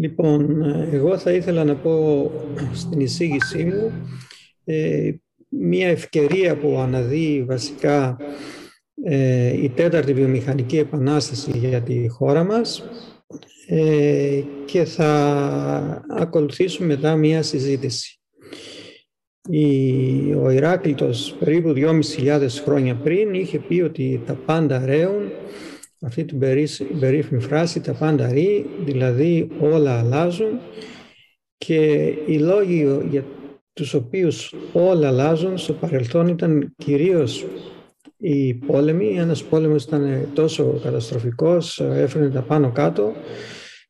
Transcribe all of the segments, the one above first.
Λοιπόν, εγώ θα ήθελα να πω στην εισήγησή μου ε, μία ευκαιρία που αναδεί βασικά ε, η τέταρτη βιομηχανική επανάσταση για τη χώρα μας ε, και θα ακολουθήσουμε μετά μία συζήτηση. Η, ο Ηράκλητος περίπου 2.500 χρόνια πριν είχε πει ότι τα πάντα ρέουν αυτή την περίφημη φράση «τα πάντα ρί», δηλαδή όλα αλλάζουν και οι λόγοι για τους οποίους όλα αλλάζουν στο παρελθόν ήταν κυρίως οι πόλεμοι. Ένας πόλεμος ήταν τόσο καταστροφικός, έφερνε τα πάνω κάτω.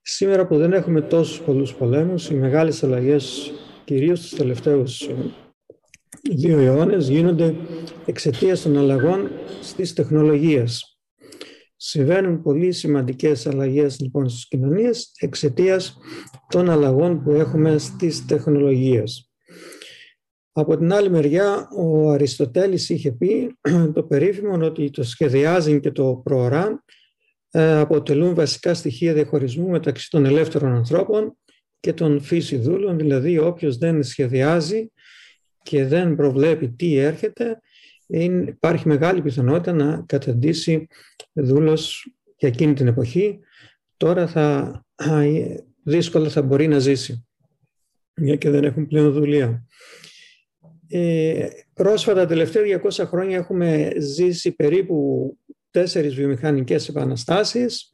Σήμερα που δεν έχουμε τόσους πολλούς πολέμους, οι μεγάλες αλλαγές κυρίως τους τελευταίους δύο αιώνες γίνονται εξαιτίας των αλλαγών στις τεχνολογίες. Συμβαίνουν πολύ σημαντικές αλλαγές λοιπόν στις κοινωνίες εξαιτίας των αλλαγών που έχουμε στις τεχνολογίες. Από την άλλη μεριά, ο Αριστοτέλης είχε πει το περίφημο ότι το σχεδιάζει και το προορά ε, αποτελούν βασικά στοιχεία διαχωρισμού μεταξύ των ελεύθερων ανθρώπων και των φύση δούλων, δηλαδή όποιος δεν σχεδιάζει και δεν προβλέπει τι έρχεται, υπάρχει μεγάλη πιθανότητα να καταντήσει δούλος για εκείνη την εποχή. Τώρα θα, δύσκολα θα μπορεί να ζήσει, μια και δεν έχουν πλέον δουλεία. Ε, πρόσφατα, τα τελευταία 200 χρόνια, έχουμε ζήσει περίπου τέσσερις βιομηχανικές επαναστάσεις.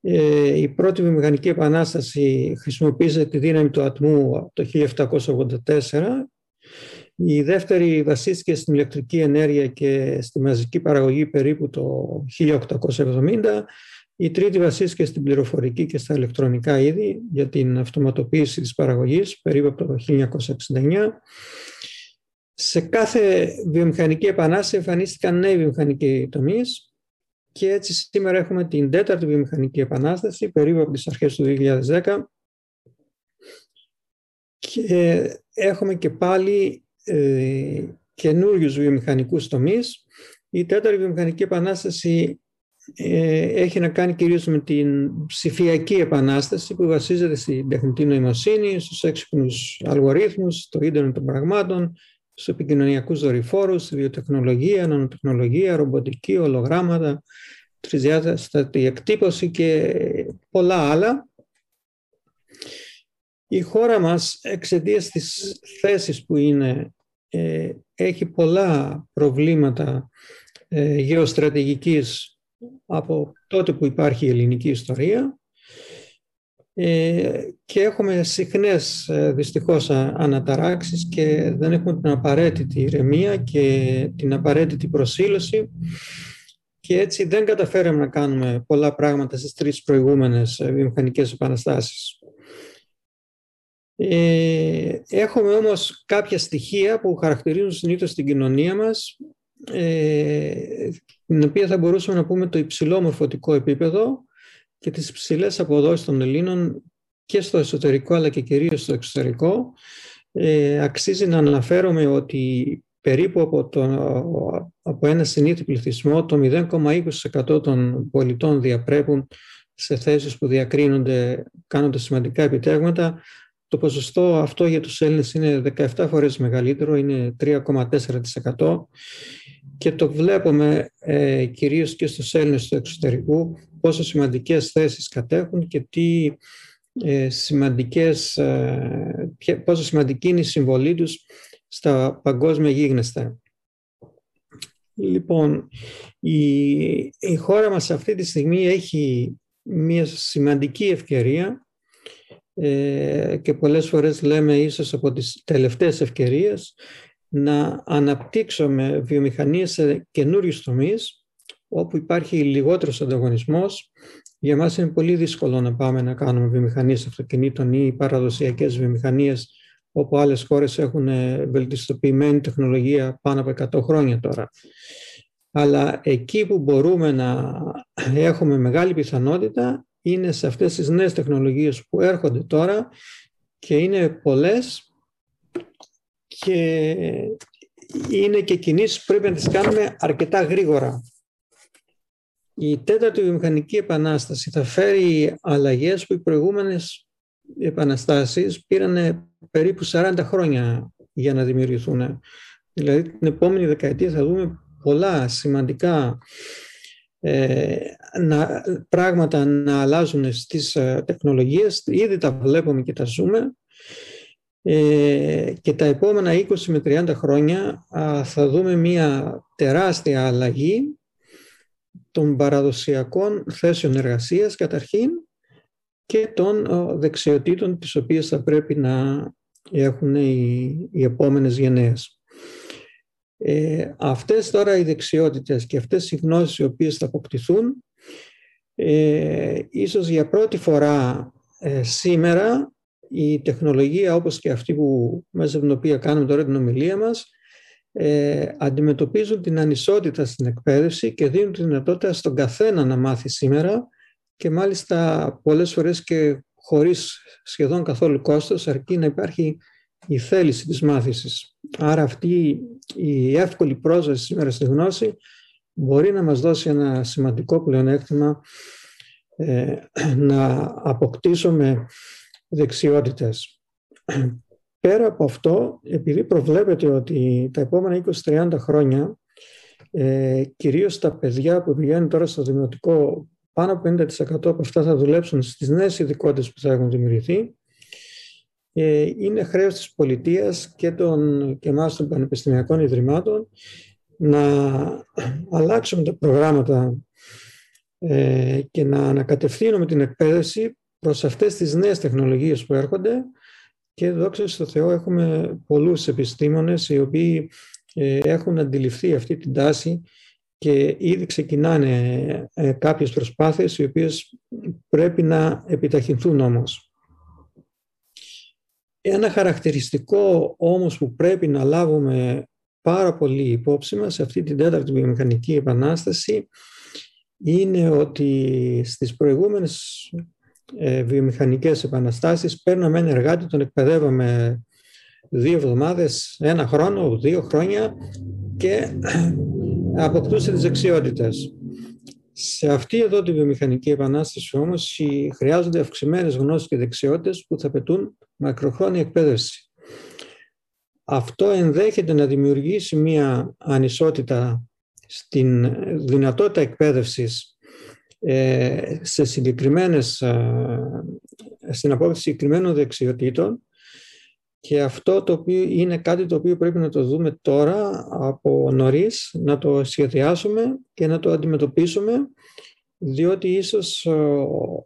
Ε, η πρώτη βιομηχανική επανάσταση χρησιμοποίησε τη δύναμη του ατμού το 1784 η δεύτερη βασίστηκε στην ηλεκτρική ενέργεια και στη μαζική παραγωγή περίπου το 1870. Η τρίτη βασίστηκε στην πληροφορική και στα ηλεκτρονικά είδη για την αυτοματοποίηση της παραγωγής περίπου από το 1969. Σε κάθε βιομηχανική επανάσταση εμφανίστηκαν νέοι βιομηχανικοί τομείς και έτσι σήμερα έχουμε την τέταρτη βιομηχανική επανάσταση περίπου από τις αρχές του 2010 και έχουμε και πάλι ε, καινούριους βιομηχανικούς τομείς. Η τέταρτη βιομηχανική επανάσταση ε, έχει να κάνει κυρίως με την ψηφιακή επανάσταση που βασίζεται στην τεχνητή νοημοσύνη, στους έξυπνους αλγορίθμους, στο ίντερνετ των πραγμάτων, στους επικοινωνιακούς δορυφόρους, στη βιοτεχνολογία, νανοτεχνολογία, ρομποτική, ολογράμματα, τρισδιάστατη εκτύπωση και πολλά άλλα. Η χώρα μας εξαιτίας της θέσης που είναι ε, έχει πολλά προβλήματα ε, γεωστρατηγικής από τότε που υπάρχει η ελληνική ιστορία ε, και έχουμε συχνές ε, δυστυχώς αναταράξεις και δεν έχουμε την απαραίτητη ηρεμία και την απαραίτητη προσήλωση και έτσι δεν καταφέραμε να κάνουμε πολλά πράγματα στις τρεις προηγούμενες βιομηχανικές επαναστάσεις. Ε, έχουμε όμως κάποια στοιχεία που χαρακτηρίζουν συνήθως την κοινωνία μας, ε, την οποία θα μπορούσαμε να πούμε το υψηλό μορφωτικό επίπεδο και τις υψηλές αποδόσεις των Ελλήνων και στο εσωτερικό αλλά και κυρίως στο εξωτερικό. Ε, αξίζει να αναφέρομαι ότι περίπου από, το, από ένα συνήθι πληθυσμό το 0,20% των πολιτών διαπρέπουν σε θέσεις που διακρίνονται, κάνονται σημαντικά επιτεύγματα το ποσοστό αυτό για τους Έλληνες είναι 17 φορές μεγαλύτερο, είναι 3,4% και το βλέπουμε ε, κυρίως και στους Έλληνες του εξωτερικού πόσο σημαντικές θέσεις κατέχουν και τι ε, σημαντικές, ε, πόσο σημαντική είναι η συμβολή τους στα παγκόσμια γίγνεστα. Λοιπόν, η, η χώρα μας αυτή τη στιγμή έχει μια σημαντική ευκαιρία ε, και πολλές φορές λέμε ίσως από τις τελευταίες ευκαιρίες να αναπτύξουμε βιομηχανίες σε καινούριους τομείς όπου υπάρχει λιγότερος ανταγωνισμός. Για μας είναι πολύ δύσκολο να πάμε να κάνουμε βιομηχανίες αυτοκινήτων ή παραδοσιακές βιομηχανίες όπου άλλες χώρες έχουν βελτιστοποιημένη τεχνολογία πάνω από 100 χρόνια τώρα. Αλλά εκεί που μπορούμε να έχουμε μεγάλη πιθανότητα είναι σε αυτές τις νέες τεχνολογίες που έρχονται τώρα και είναι πολλές και είναι και κινήσεις που πρέπει να τις κάνουμε αρκετά γρήγορα. Η τέταρτη βιομηχανική επανάσταση θα φέρει αλλαγές που οι προηγούμενες επαναστάσεις πήραν περίπου 40 χρόνια για να δημιουργηθούν. Δηλαδή την επόμενη δεκαετία θα δούμε πολλά σημαντικά ε, να, πράγματα να αλλάζουν στις ε, τεχνολογίες. Ήδη τα βλέπουμε και τα ζούμε. Ε, και τα επόμενα 20 με 30 χρόνια θα δούμε μια τεράστια αλλαγή των παραδοσιακών θέσεων εργασίας καταρχήν και των δεξιοτήτων τις οποίες θα πρέπει να έχουν οι, οι επόμενες γενναίες. Ε, αυτές τώρα οι δεξιότητες και αυτές οι γνώσεις οι οποίες θα αποκτηθούν ε, ίσως για πρώτη φορά ε, σήμερα η τεχνολογία όπως και αυτή που μέσα από την οποία κάνουμε τώρα την ομιλία μας ε, αντιμετωπίζουν την ανισότητα στην εκπαίδευση και δίνουν τη δυνατότητα στον καθένα να μάθει σήμερα και μάλιστα πολλές φορές και χωρίς σχεδόν καθόλου κόστος αρκεί να υπάρχει η θέληση της μάθησης. Άρα αυτή η εύκολη πρόσβαση σήμερα στη γνώση μπορεί να μας δώσει ένα σημαντικό πλεονέκτημα ε, να αποκτήσουμε δεξιότητες. Πέρα από αυτό, επειδή προβλέπετε ότι τα επόμενα 20-30 χρόνια ε, κυρίως τα παιδιά που πηγαίνουν τώρα στο δημοτικό πάνω από 50% από αυτά θα δουλέψουν στις νέες ειδικότητες που θα έχουν δημιουργηθεί ε, είναι χρέος της πολιτείας και, των, και εμάς των πανεπιστημιακών ιδρυμάτων να αλλάξουμε τα προγράμματα ε, και να ανακατευθύνουμε την εκπαίδευση προς αυτές τις νέες τεχνολογίες που έρχονται και δόξα στο Θεό έχουμε πολλούς επιστήμονες οι οποίοι ε, έχουν αντιληφθεί αυτή την τάση και ήδη ξεκινάνε κάποιες προσπάθειες οι οποίες πρέπει να επιταχυνθούν όμως. Ένα χαρακτηριστικό όμως που πρέπει να λάβουμε πάρα πολύ υπόψη μας σε αυτή την τέταρτη βιομηχανική επανάσταση είναι ότι στις προηγούμενες ε, βιομηχανικές επαναστάσεις παίρναμε ένα εργάτη, τον εκπαιδεύαμε δύο εβδομάδες, ένα χρόνο, δύο χρόνια και αποκτούσε τις δεξιότητες. Σε αυτή εδώ τη βιομηχανική επανάσταση όμως χρειάζονται αυξημένες γνώσεις και δεξιότητες που θα απαιτούν μακροχρόνια εκπαίδευση. Αυτό ενδέχεται να δημιουργήσει μια ανισότητα στην δυνατότητα εκπαίδευσης ε, σε συγκεκριμένες, ε, στην απόκτηση συγκεκριμένων δεξιοτήτων. Και αυτό το οποίο είναι κάτι το οποίο πρέπει να το δούμε τώρα από νωρίς, να το σχεδιάσουμε και να το αντιμετωπίσουμε διότι ίσως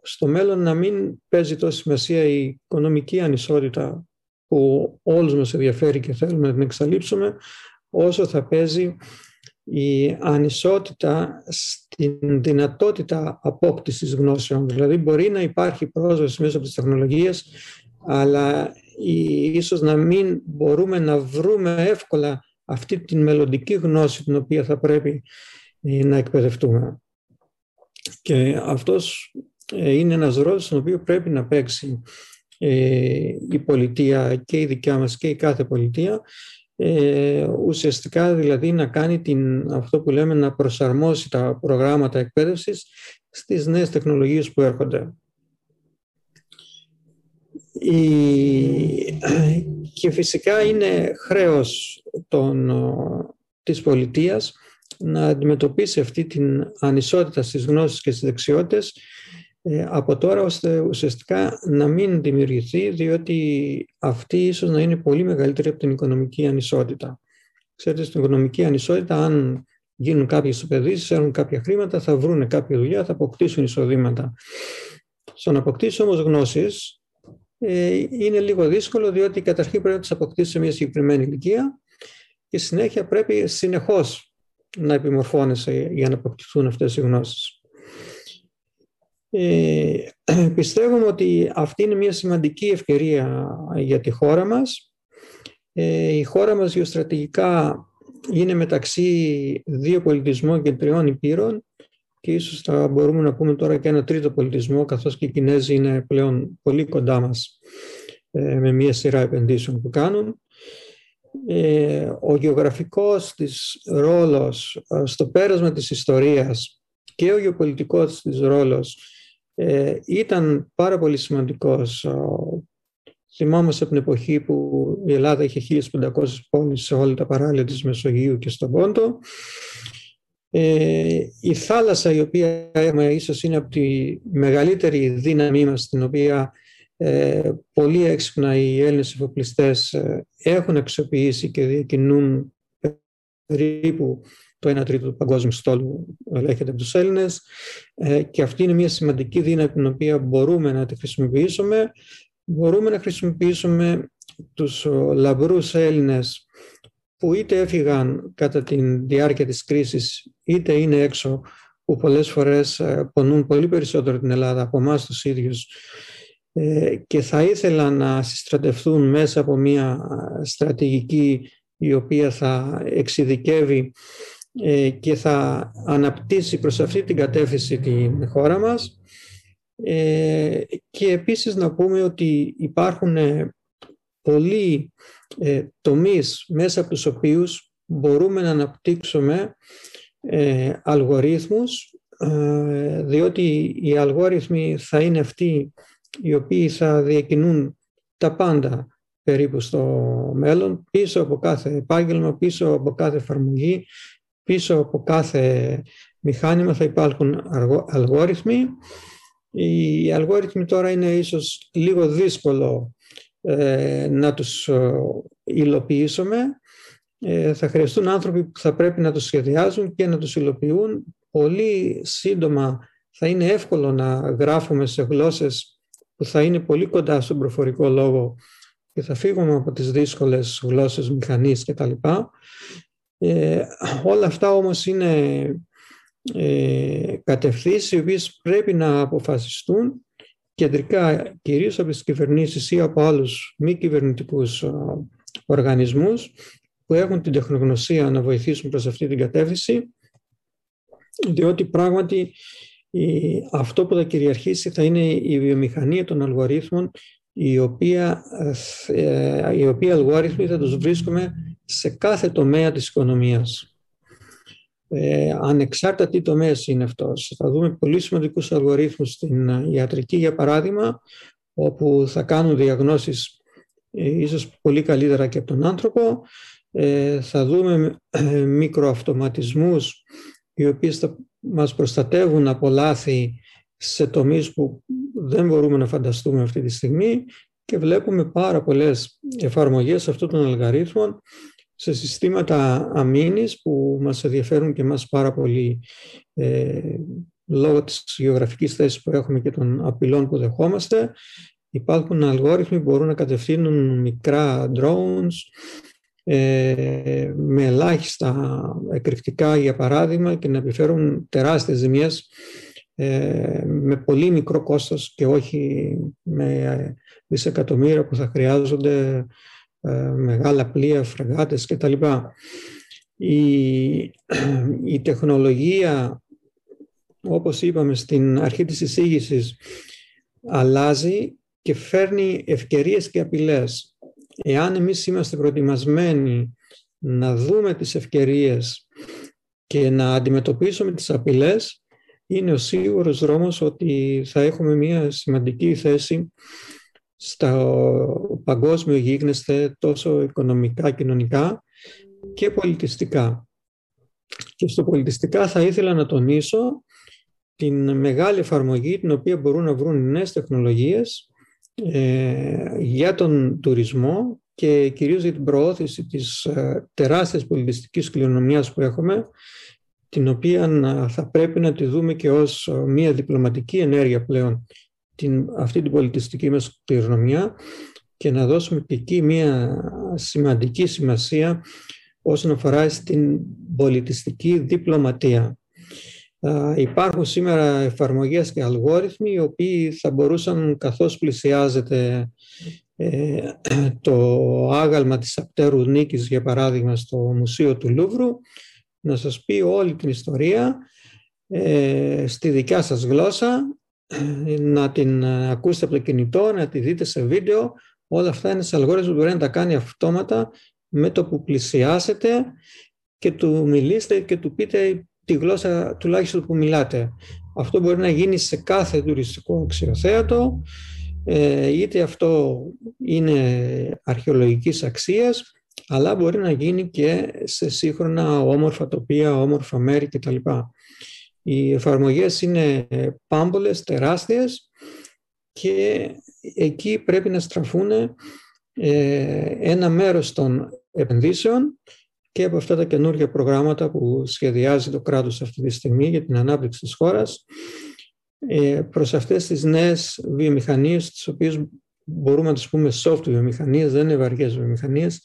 στο μέλλον να μην παίζει τόση σημασία η οικονομική ανισότητα που όλους μας ενδιαφέρει και θέλουμε να την εξαλείψουμε, όσο θα παίζει η ανισότητα στην δυνατότητα απόκτησης γνώσεων. Δηλαδή μπορεί να υπάρχει πρόσβαση μέσα από τις τεχνολογίες, αλλά ίσως να μην μπορούμε να βρούμε εύκολα αυτή την μελλοντική γνώση την οποία θα πρέπει ε, να εκπαιδευτούμε. Και αυτός ε, είναι ένας ρόλος στον οποίο πρέπει να παίξει ε, η πολιτεία και η δικιά μας και η κάθε πολιτεία ε, ουσιαστικά δηλαδή να κάνει την, αυτό που λέμε να προσαρμόσει τα προγράμματα εκπαίδευσης στις νέες τεχνολογίες που έρχονται. Και φυσικά είναι χρέος των, της πολιτείας να αντιμετωπίσει αυτή την ανισότητα στις γνώσεις και στις δεξιότητες ε, από τώρα ώστε ουσιαστικά να μην δημιουργηθεί διότι αυτή ίσως να είναι πολύ μεγαλύτερη από την οικονομική ανισότητα. Ξέρετε, στην οικονομική ανισότητα αν γίνουν κάποιες επενδύσεις, έχουν κάποια χρήματα, θα βρουν κάποια δουλειά, θα αποκτήσουν εισοδήματα. Στο να αποκτήσει όμως γνώσεις ε, είναι λίγο δύσκολο διότι καταρχήν πρέπει να τις αποκτήσει σε μια συγκεκριμένη ηλικία και συνέχεια πρέπει συνεχώς να επιμορφώνεσαι για να αποκτηθούν αυτές οι γνώσεις. Ε, πιστεύουμε ότι αυτή είναι μια σημαντική ευκαιρία για τη χώρα μας. Ε, η χώρα μας γεωστρατηγικά είναι μεταξύ δύο πολιτισμών και τριών υπήρων και ίσως θα μπορούμε να πούμε τώρα και ένα τρίτο πολιτισμό καθώς και οι Κινέζοι είναι πλέον πολύ κοντά μας ε, με μια σειρά επενδύσεων που κάνουν. Ε, ο γεωγραφικός της ρόλος ε, στο πέρασμα της ιστορίας και ο γεωπολιτικός της ρόλος ήταν πάρα πολύ σημαντικός θυμόμαστε από την εποχή που η Ελλάδα είχε 1500 πόλεις σε όλα τα παράλια της Μεσογείου και στον Πόντο. Ε, η θάλασσα η οποία έχουμε ίσως είναι από τη μεγαλύτερη δύναμή μας την οποία ε, πολύ έξυπνα οι Έλληνες εφοπλιστές ε, έχουν αξιοποιήσει και διακινούν περίπου το 1 τρίτο του παγκόσμιου στόλου ελέγχεται από τους Έλληνες ε, και αυτή είναι μια σημαντική δύναμη την οποία μπορούμε να τη χρησιμοποιήσουμε. Μπορούμε να χρησιμοποιήσουμε τους λαμπρούς Έλληνες που είτε έφυγαν κατά τη διάρκεια της κρίσης είτε είναι έξω που πολλές φορές ε, πονούν πολύ περισσότερο την Ελλάδα από εμάς τους ίδιους ε, και θα ήθελαν να συστρατευτούν μέσα από μια στρατηγική η οποία θα εξειδικεύει ε, και θα αναπτύσσει προς αυτή την κατεύθυνση την χώρα μας. Ε, και επίσης να πούμε ότι υπάρχουν ε, πολλοί τομείς μέσα από τους οποίους μπορούμε να αναπτύξουμε αλγορίθμους διότι οι αλγόριθμοι θα είναι αυτοί οι οποίοι θα διακινούν τα πάντα περίπου στο μέλλον, πίσω από κάθε επάγγελμα, πίσω από κάθε εφαρμογή, Πίσω από κάθε μηχάνημα θα υπάρχουν αλγόριθμοι. Οι αλγόριθμοι τώρα είναι ίσως λίγο δύσκολο ε, να τους ε, υλοποιήσουμε. Ε, θα χρειαστούν άνθρωποι που θα πρέπει να τους σχεδιάζουν και να τους υλοποιούν. Πολύ σύντομα θα είναι εύκολο να γράφουμε σε γλώσσες που θα είναι πολύ κοντά στον προφορικό λόγο και θα φύγουμε από τις δύσκολες γλώσσες μηχανής κτλ. Ε, όλα αυτά όμως είναι ε, κατευθύνσεις οι οποίες πρέπει να αποφασιστούν κεντρικά κυρίως από τις κυβερνήσεις ή από άλλους μη κυβερνητικούς οργανισμούς που έχουν την τεχνογνωσία να βοηθήσουν προς αυτή την κατεύθυνση διότι πράγματι αυτό που θα κυριαρχήσει θα είναι η βιομηχανία των αλγορίθμων η οποία, ε, οι οποίοι αλγόριθμοι θα τους βρίσκουμε σε κάθε τομέα της οικονομίας. Ε, ανεξάρτητα τι τομέας είναι αυτός. Θα δούμε πολύ σημαντικούς αλγορίθμους στην ιατρική, για παράδειγμα, όπου θα κάνουν διαγνώσεις ε, ίσως πολύ καλύτερα και από τον άνθρωπο. Ε, θα δούμε ε, μικροαυτοματισμούς οι οποίες θα μας προστατεύουν από λάθη σε τομείς που δεν μπορούμε να φανταστούμε αυτή τη στιγμή και βλέπουμε πάρα πολλές εφαρμογές αυτών των αλγορίθμων σε συστήματα αμήνης που μας ενδιαφέρουν και μας πάρα πολύ ε, λόγω της γεωγραφικής θέσης που έχουμε και των απειλών που δεχόμαστε. Υπάρχουν αλγόριθμοι που μπορούν να κατευθύνουν μικρά drones ε, με ελάχιστα εκρηκτικά για παράδειγμα και να επιφέρουν τεράστιες ζημιές ε, με πολύ μικρό κόστος και όχι με δισεκατομμύρια που θα χρειάζονται ε, μεγάλα πλοία, φρεγάτες κτλ. Η, η τεχνολογία, όπως είπαμε στην αρχή της εισήγησης, αλλάζει και φέρνει ευκαιρίες και απειλές. Εάν εμείς είμαστε προετοιμασμένοι να δούμε τις ευκαιρίες και να αντιμετωπίσουμε τις απειλές, είναι ο σίγουρος δρόμος ότι θα έχουμε μια σημαντική θέση στο παγκόσμιο γίγνεσθε τόσο οικονομικά, κοινωνικά και πολιτιστικά. Και στο πολιτιστικά θα ήθελα να τονίσω την μεγάλη εφαρμογή την οποία μπορούν να βρουν οι νέες τεχνολογίες ε, για τον τουρισμό και κυρίως για την προώθηση της ε, τεράστιας πολιτιστικής κληρονομιάς που έχουμε την οποία ε, θα πρέπει να τη δούμε και ως μια διπλωματική ενέργεια πλέον την, αυτή την πολιτιστική μας κληρονομιά και να δώσουμε και εκεί μια σημαντική σημασία όσον αφορά στην πολιτιστική διπλωματία. Υπάρχουν σήμερα εφαρμογές και αλγόριθμοι οι οποίοι θα μπορούσαν καθώς πλησιάζεται ε, το άγαλμα της Απτέρου Νίκης για παράδειγμα στο Μουσείο του Λούβρου να σας πει όλη την ιστορία ε, στη δικιά σας γλώσσα να την ε, ακούσετε από το κινητό, να τη δείτε σε βίντεο. Όλα αυτά είναι σε αλγόριθμους που μπορεί να τα κάνει αυτόματα με το που πλησιάσετε και του μιλήσετε και του πείτε τη γλώσσα τουλάχιστον που μιλάτε. Αυτό μπορεί να γίνει σε κάθε τουριστικό αξιοθέατο ε, είτε αυτό είναι αρχαιολογικής αξίας, αλλά μπορεί να γίνει και σε σύγχρονα όμορφα τοπία, όμορφα μέρη κτλ. Οι εφαρμογές είναι πάμπολες, τεράστιες και εκεί πρέπει να στραφούν ε, ένα μέρος των επενδύσεων και από αυτά τα καινούργια προγράμματα που σχεδιάζει το κράτος αυτή τη στιγμή για την ανάπτυξη της χώρας ε, προς αυτές τις νέες βιομηχανίες, τις οποίες μπορούμε να τις πούμε soft βιομηχανίες, δεν είναι βαριές βιομηχανίες,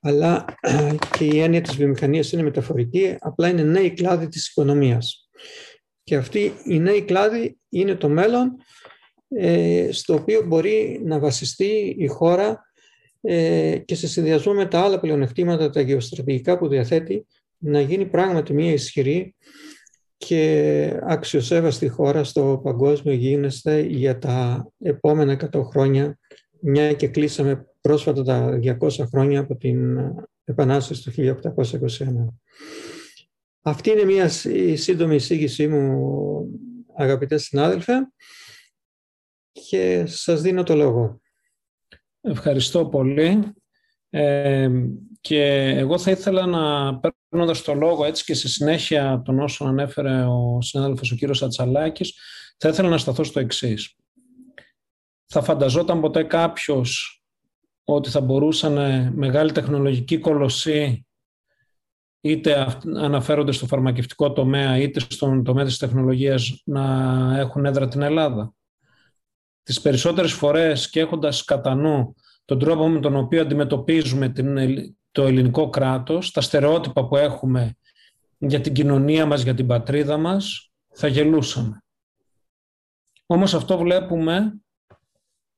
αλλά και η έννοια της βιομηχανίας είναι μεταφορική, απλά είναι νέοι κλάδοι της οικονομίας. Και αυτή η νέοι κλάδοι είναι το μέλλον ε, στο οποίο μπορεί να βασιστεί η χώρα ε, και σε συνδυασμό με τα άλλα πλεονεκτήματα, τα γεωστρατηγικά που διαθέτει, να γίνει πράγματι μια ισχυρή και αξιοσέβαστη χώρα στο παγκόσμιο γίνεστε για τα επόμενα 100 χρόνια, μια και κλείσαμε πρόσφατα τα 200 χρόνια από την Επανάσταση του 1821. Αυτή είναι μια σύντομη εισήγησή μου, αγαπητές συνάδελφε, και σας δίνω το λόγο. Ευχαριστώ πολύ. Ε, και εγώ θα ήθελα να παίρνοντας το λόγο έτσι και σε συνέχεια των όσων ανέφερε ο συνάδελφος ο κύριος Ατσαλάκης, θα ήθελα να σταθώ στο εξής. Θα φανταζόταν ποτέ κάποιος ότι θα μπορούσαν μεγάλη τεχνολογική κολοσσή είτε αναφέρονται στο φαρμακευτικό τομέα είτε στον τομέα της τεχνολογίας να έχουν έδρα την Ελλάδα. Τις περισσότερες φορές και έχοντας κατά νου τον τρόπο με τον οποίο αντιμετωπίζουμε την, το ελληνικό κράτος, τα στερεότυπα που έχουμε για την κοινωνία μας, για την πατρίδα μας, θα γελούσαμε. Όμως αυτό βλέπουμε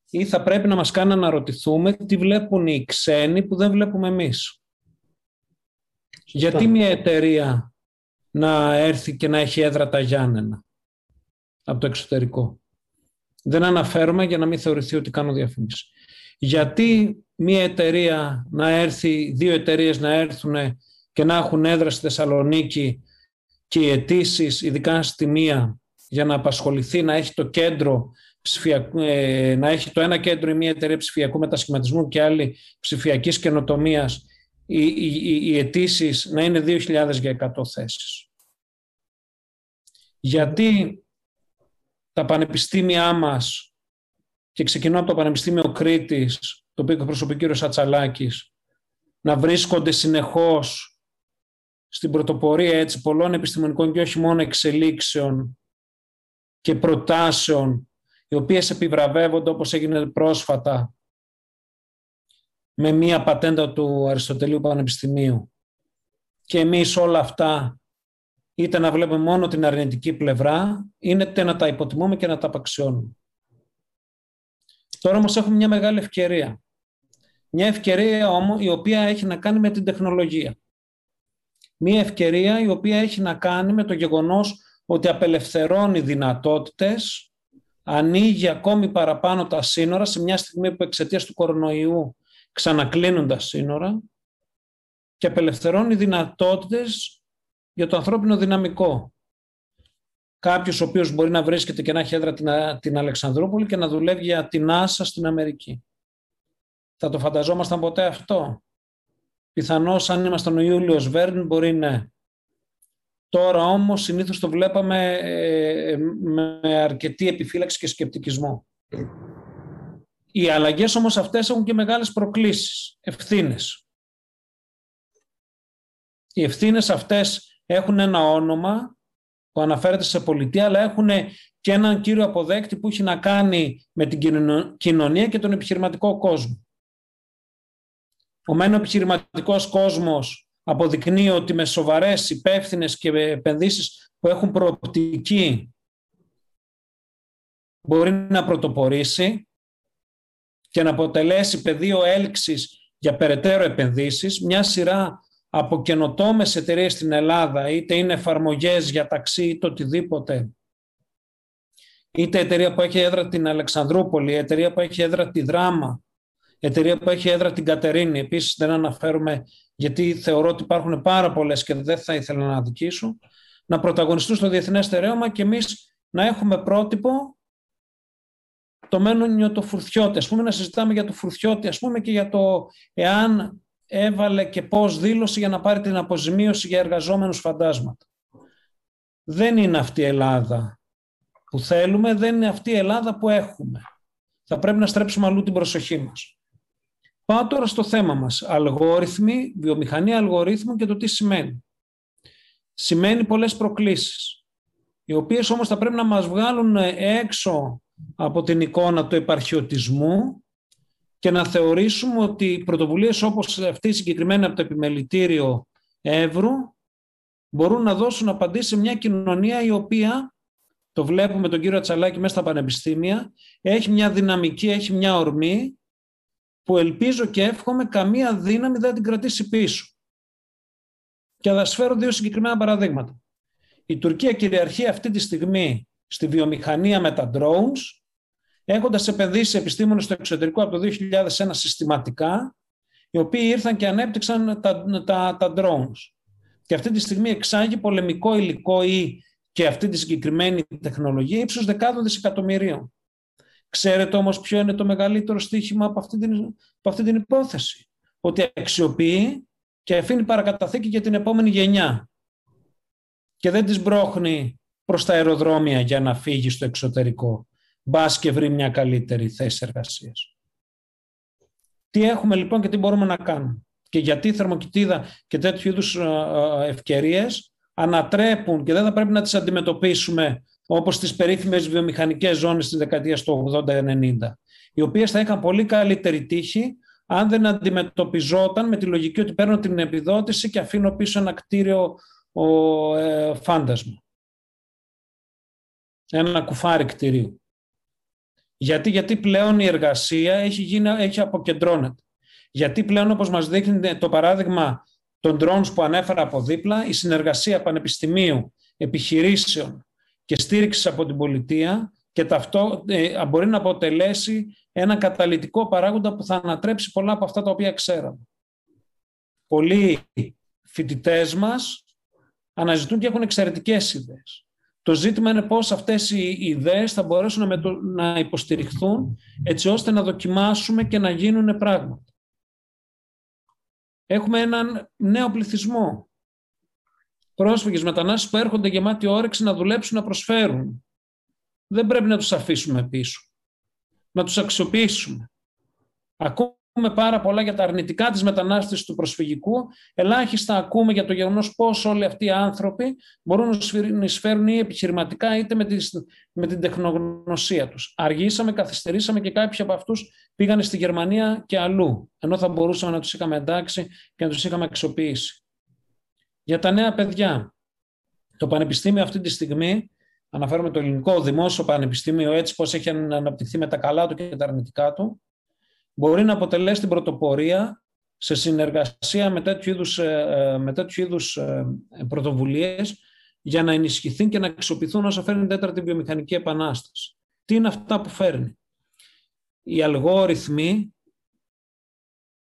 ή θα πρέπει να μας κάνει να ρωτηθούμε τι βλέπουν οι ξένοι που δεν βλέπουμε εμείς. Γιατί μια εταιρεία να έρθει και να έχει έδρα τα Γιάννενα από το εξωτερικό; Δεν αναφέρομαι για να μην θεωρηθεί ότι κάνω διαφήμιση. Γιατί μία εταιρεία να έρθει, δύο εταιρείες να έρθουν και να έχουν έδρα στη Θεσσαλονίκη και οι αιτήσεις, ειδικά στη μία, για να απασχοληθεί, να έχει το κέντρο ε, να έχει το ένα κέντρο η μία εταιρεία ψηφιακού μετασχηματισμού και άλλη ψηφιακής καινοτομίας οι, οι, οι αιτήσεις να είναι 2.000 για 100 θέσεις. Γιατί τα πανεπιστήμια μας και ξεκινώ από το Πανεπιστήμιο Κρήτης, το οποίο εκπροσωπεί ο κύριος Ατσαλάκης, να βρίσκονται συνεχώς στην πρωτοπορία έτσι, πολλών επιστημονικών και όχι μόνο εξελίξεων και προτάσεων, οι οποίες επιβραβεύονται όπως έγινε πρόσφατα με μία πατέντα του Αριστοτελείου Πανεπιστημίου. Και εμείς όλα αυτά είτε να βλέπουμε μόνο την αρνητική πλευρά, είτε να τα υποτιμούμε και να τα απαξιώνουμε. Τώρα όμως έχουμε μια μεγάλη ευκαιρία. Μια ευκαιρία όμως η οποία έχει να κάνει με την τεχνολογία. Μια ευκαιρία η οποία έχει να κάνει με το γεγονός ότι απελευθερώνει δυνατότητες, ανοίγει ακόμη παραπάνω τα σύνορα σε μια στιγμή που εξαιτίας του κορονοϊού ξανακλίνουν τα σύνορα και απελευθερώνει δυνατότητες για το ανθρώπινο δυναμικό. Κάποιος ο οποίος μπορεί να βρίσκεται και να έχει έδρα την, την Αλεξανδρούπολη και να δουλεύει για την Άσα στην Αμερική. Θα το φανταζόμασταν ποτέ αυτό; Πιθανώς αν ήμασταν ο Ιούλιος Βέρν μπορεί ναι. Τώρα όμως συνήθως το βλέπαμε ε, με αρκετή επιφύλαξη και σκεπτικισμό. Οι αλλαγές όμως αυτές έχουν και μεγάλες προκλήσεις, ευθύνες. Οι ευθύνες αυτές έχουν ένα όνομα που αναφέρεται σε πολιτεία, αλλά έχουν και έναν κύριο αποδέκτη που έχει να κάνει με την κοινωνία και τον επιχειρηματικό κόσμο. Ο μένω επιχειρηματικός κόσμος αποδεικνύει ότι με σοβαρές υπεύθυνες και επενδύσεις που έχουν προοπτική μπορεί να πρωτοπορήσει και να αποτελέσει πεδίο έλξης για περαιτέρω επενδύσεις, μια σειρά από καινοτόμες εταιρείες στην Ελλάδα, είτε είναι εφαρμογές για ταξί είτε οτιδήποτε, είτε εταιρεία που έχει έδρα την Αλεξανδρούπολη, εταιρεία που έχει έδρα τη Δράμα, εταιρεία που έχει έδρα την Κατερίνη. Επίσης δεν αναφέρουμε γιατί θεωρώ ότι υπάρχουν πάρα πολλές και δεν θα ήθελα να αδικήσω, να πρωταγωνιστούν στο διεθνές στερέωμα και εμείς να έχουμε πρότυπο το μένουν το φουρτιώτη. Ας πούμε να συζητάμε για το φουρτιώτη, ας πούμε και για το εάν έβαλε και πώς δήλωσε για να πάρει την αποζημίωση για εργαζόμενους φαντάσματα. Δεν είναι αυτή η Ελλάδα που θέλουμε, δεν είναι αυτή η Ελλάδα που έχουμε. Θα πρέπει να στρέψουμε αλλού την προσοχή μας. Πάω τώρα στο θέμα μας. Αλγόριθμοι, βιομηχανία αλγορίθμων και το τι σημαίνει. Σημαίνει πολλές προκλήσεις, οι οποίες όμως θα πρέπει να μας βγάλουν έξω από την εικόνα του επαρχιωτισμού και να θεωρήσουμε ότι πρωτοβουλίες όπως αυτή συγκεκριμένη από το επιμελητήριο Εύρου μπορούν να δώσουν απαντήσεις σε μια κοινωνία η οποία, το βλέπουμε τον κύριο Τσαλάκη μέσα στα πανεπιστήμια, έχει μια δυναμική, έχει μια ορμή που ελπίζω και εύχομαι καμία δύναμη δεν την κρατήσει πίσω. Και θα σας δύο συγκεκριμένα παραδείγματα. Η Τουρκία κυριαρχεί αυτή τη στιγμή στη βιομηχανία με τα drones, έχοντας επενδύσει επιστήμονες στο εξωτερικό από το 2001 συστηματικά, οι οποίοι ήρθαν και ανέπτυξαν τα, τα, τα drones. Και αυτή τη στιγμή εξάγει πολεμικό υλικό ή και αυτή τη συγκεκριμένη τεχνολογία ύψους δεκάδων δισεκατομμυρίων. Ξέρετε όμως ποιο είναι το μεγαλύτερο στοίχημα από αυτή την, από αυτή την υπόθεση; Ότι αξιοποιεί και αφήνει παρακαταθήκη για την επόμενη γενιά. Και δεν τις μπρόχνει προς τα αεροδρόμια για να φύγει στο εξωτερικό. Μπας και βρει μια καλύτερη θέση εργασίας. Τι έχουμε λοιπόν και τι μπορούμε να κάνουμε. Και γιατί η θερμοκοιτίδα και τέτοιου είδους ευκαιρίες ανατρέπουν και δεν θα πρέπει να τις αντιμετωπίσουμε όπως τις περίφημες βιομηχανικές ζώνες της δεκαετίας του 80-90, οι οποίες θα είχαν πολύ καλύτερη τύχη αν δεν αντιμετωπιζόταν με τη λογική ότι παίρνω την επιδότηση και αφήνω πίσω ένα κτίριο ο, ε, φάντασμα. Ένα κουφάρι κτηρίου. Γιατί, γιατί πλέον η εργασία έχει, γίνει, έχει αποκεντρώνεται. Γιατί πλέον, όπως μας δείχνει το παράδειγμα των drones που ανέφερα από δίπλα, η συνεργασία πανεπιστημίου, επιχειρήσεων και στήριξης από την πολιτεία και ταυτό, ε, μπορεί να αποτελέσει ένα καταλητικό παράγοντα που θα ανατρέψει πολλά από αυτά τα οποία ξέραμε. Πολλοί φοιτητές μας αναζητούν και έχουν εξαιρετικές ιδέες. Το ζήτημα είναι πώς αυτές οι ιδέες θα μπορέσουν να, να υποστηριχθούν έτσι ώστε να δοκιμάσουμε και να γίνουν πράγματα. Έχουμε έναν νέο πληθυσμό. Πρόσφυγες, μετανάστες που έρχονται γεμάτοι όρεξη να δουλέψουν, να προσφέρουν. Δεν πρέπει να τους αφήσουμε πίσω. Να τους αξιοποιήσουμε. Ακούμε πάρα πολλά για τα αρνητικά της μετανάστευσης του προσφυγικού. Ελάχιστα ακούμε για το γεγονός πώς όλοι αυτοί οι άνθρωποι μπορούν να εισφέρουν ή επιχειρηματικά είτε με, με την τεχνογνωσία τους. Αργήσαμε, καθυστερήσαμε και κάποιοι από αυτούς πήγανε στη Γερμανία και αλλού. Ενώ θα μπορούσαμε να τους είχαμε εντάξει και να τους είχαμε αξιοποιήσει. Για τα νέα παιδιά. Το Πανεπιστήμιο αυτή τη στιγμή, αναφέρομαι το ελληνικό δημόσιο πανεπιστήμιο, έτσι πώς έχει αναπτυχθεί με τα καλά του και τα αρνητικά του, μπορεί να αποτελέσει την πρωτοπορία σε συνεργασία με τέτοιου είδους, ε, ε, με τέτοιου είδους ε, πρωτοβουλίες για να ενισχυθεί και να αξιοποιηθούν όσο φέρνει η τέταρτη βιομηχανική επανάσταση. Τι είναι αυτά που φέρνει; Οι αλγόριθμοι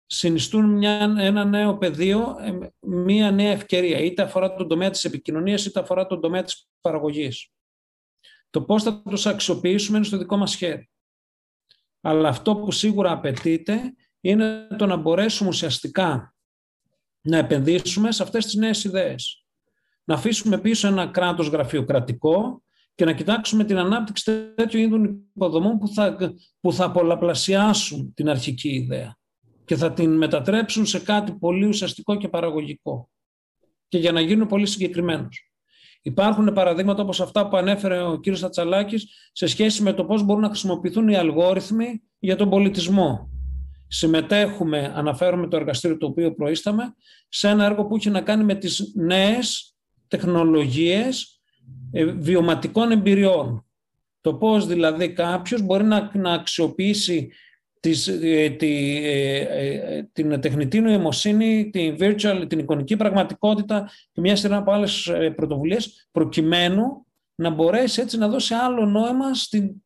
συνιστούν μια, ένα νέο πεδίο, μια νέα ευκαιρία, είτε αφορά τον τομέα της επικοινωνίας, είτε αφορά τον τομέα της παραγωγής. Το πώς θα τους αξιοποιήσουμε είναι στο δικό μας χέρι. Αλλά αυτό που σίγουρα απαιτείται είναι το να μπορέσουμε ουσιαστικά να επενδύσουμε σε αυτές τις νέες ιδέες. Να αφήσουμε πίσω ένα κράτος γραφειοκρατικό και να κοιτάξουμε την ανάπτυξη τέτοιου είδους υποδομών που θα, που θα πολλαπλασιάσουν την αρχική ιδέα και θα την μετατρέψουν σε κάτι πολύ ουσιαστικό και παραγωγικό. Και για να γίνουν πολύ συγκεκριμένος. Υπάρχουν παραδείγματα όπως αυτά που ανέφερε ο κύριος Ατσαλάκης σε σχέση με το πώς μπορούν να χρησιμοποιηθούν οι αλγόριθμοι για τον πολιτισμό. Συμμετέχουμε, αναφέρουμε το εργαστήριο το οποίο προείσταμε, σε ένα έργο που έχει να κάνει με τις νέες τεχνολογίες ε, βιωματικών εμπειριών. Το πώς δηλαδή κάποιος μπορεί να, να αξιοποιήσει της, ε, τη, ε, ε, την τεχνητή νοημοσύνη, την virtual, την εικονική πραγματικότητα και μια σειρά από άλλες πρωτοβουλίες προκειμένου να μπορέσει έτσι να δώσει άλλο νόημα στην,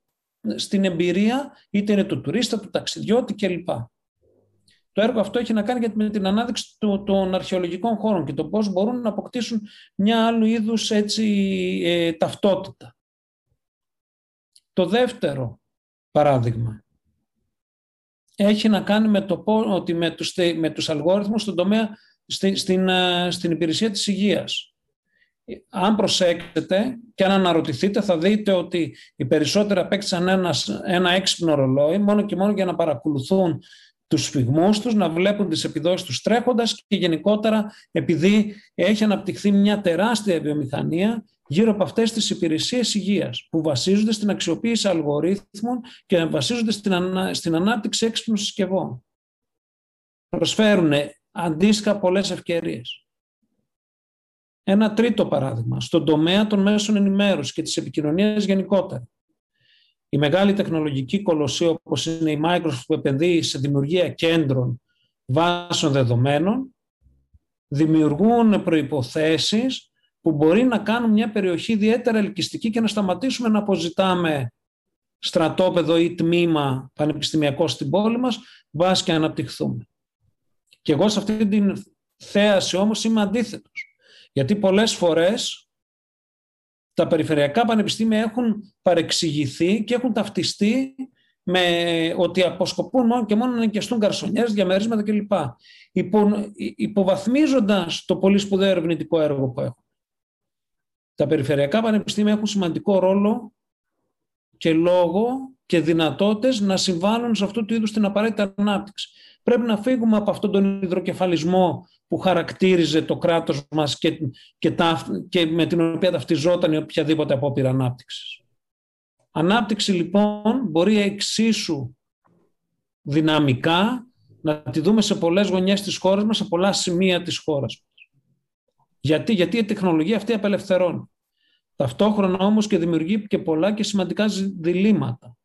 στην εμπειρία είτε είναι του τουρίστα, του ταξιδιώτη κλπ. Το έργο αυτό έχει να κάνει με την ανάδειξη των αρχαιολογικών χώρων και το πώς μπορούν να αποκτήσουν μια άλλου είδους έτσι, ταυτότητα. Το δεύτερο παράδειγμα. Έχει να κάνει με το ότι με τους, με τους αλγόριθμους στον τομέα, στην, στην, ε, στην υπηρεσία της υγείας. Αν προσέξετε και αν αναρωτηθείτε θα δείτε ότι οι περισσότεροι απέκτησαν ένα, ένα έξυπνο ρολόι μόνο και μόνο για να παρακολουθούν τους σφιγμούς τους, να βλέπουν τις επιδόσεις τους τρέχοντας και γενικότερα επειδή έχει αναπτυχθεί μια τεράστια βιομηχανία γύρω από αυτές τις υπηρεσίες υγείας που βασίζονται στην αξιοποίηση αλγορίθμων και βασίζονται στην, στην ανάπτυξη έξυπνων συσκευών. Προσφέρουν αντίστοιχα πολλές ευκαιρίες. Ένα τρίτο παράδειγμα, στον τομέα των μέσων ενημέρωσης και της επικοινωνίας γενικότερα. Η μεγάλη τεχνολογική κολοσσία όπως είναι η Microsoft που επενδύει σε δημιουργία κέντρων βάσεων δεδομένων δημιουργούν προϋποθέσεις που μπορεί να κάνουν μια περιοχή ιδιαίτερα ελκυστική και να σταματήσουμε να αποζητάμε στρατόπεδο ή τμήμα πανεπιστημιακό στην πόλη μας βάσει και αναπτυχθούμε. Και εγώ σε αυτή την θέαση όμως είμαι αντίθετος. Γιατί πολλές φορές τα περιφερειακά πανεπιστήμια έχουν παρεξηγηθεί και έχουν ταυτιστεί με ότι αποσκοπούν μόνο και μόνο να νοικιαστούν καρσονιές, διαμερίσματα κλπ. Υπο, υποβαθμίζοντας το πολύ σπουδαίο ερευνητικό έργο που έχουν. Τα περιφερειακά πανεπιστήμια έχουν σημαντικό ρόλο και λόγο και δυνατότητες να συμβάλλουν σε αυτού του είδους την απαραίτητη ανάπτυξη. Πρέπει να φύγουμε από αυτόν τον υδροκεφαλισμό που χαρακτήριζε το κράτος μας και, και, τα, και με την οποία ταυτιζόταν η οποιαδήποτε απόπειρα ανάπτυξης. Ανάπτυξη λοιπόν μπορεί εξίσου δυναμικά να τη δούμε σε πολλές γωνιές της χώρας μας, σε πολλά σημεία της χώρας μας. Γιατί, Γιατί η τεχνολογία αυτή απελευθερώνει. Ταυτόχρονα όμως και δημιουργεί και πολλά και σημαντικά διλήμματα.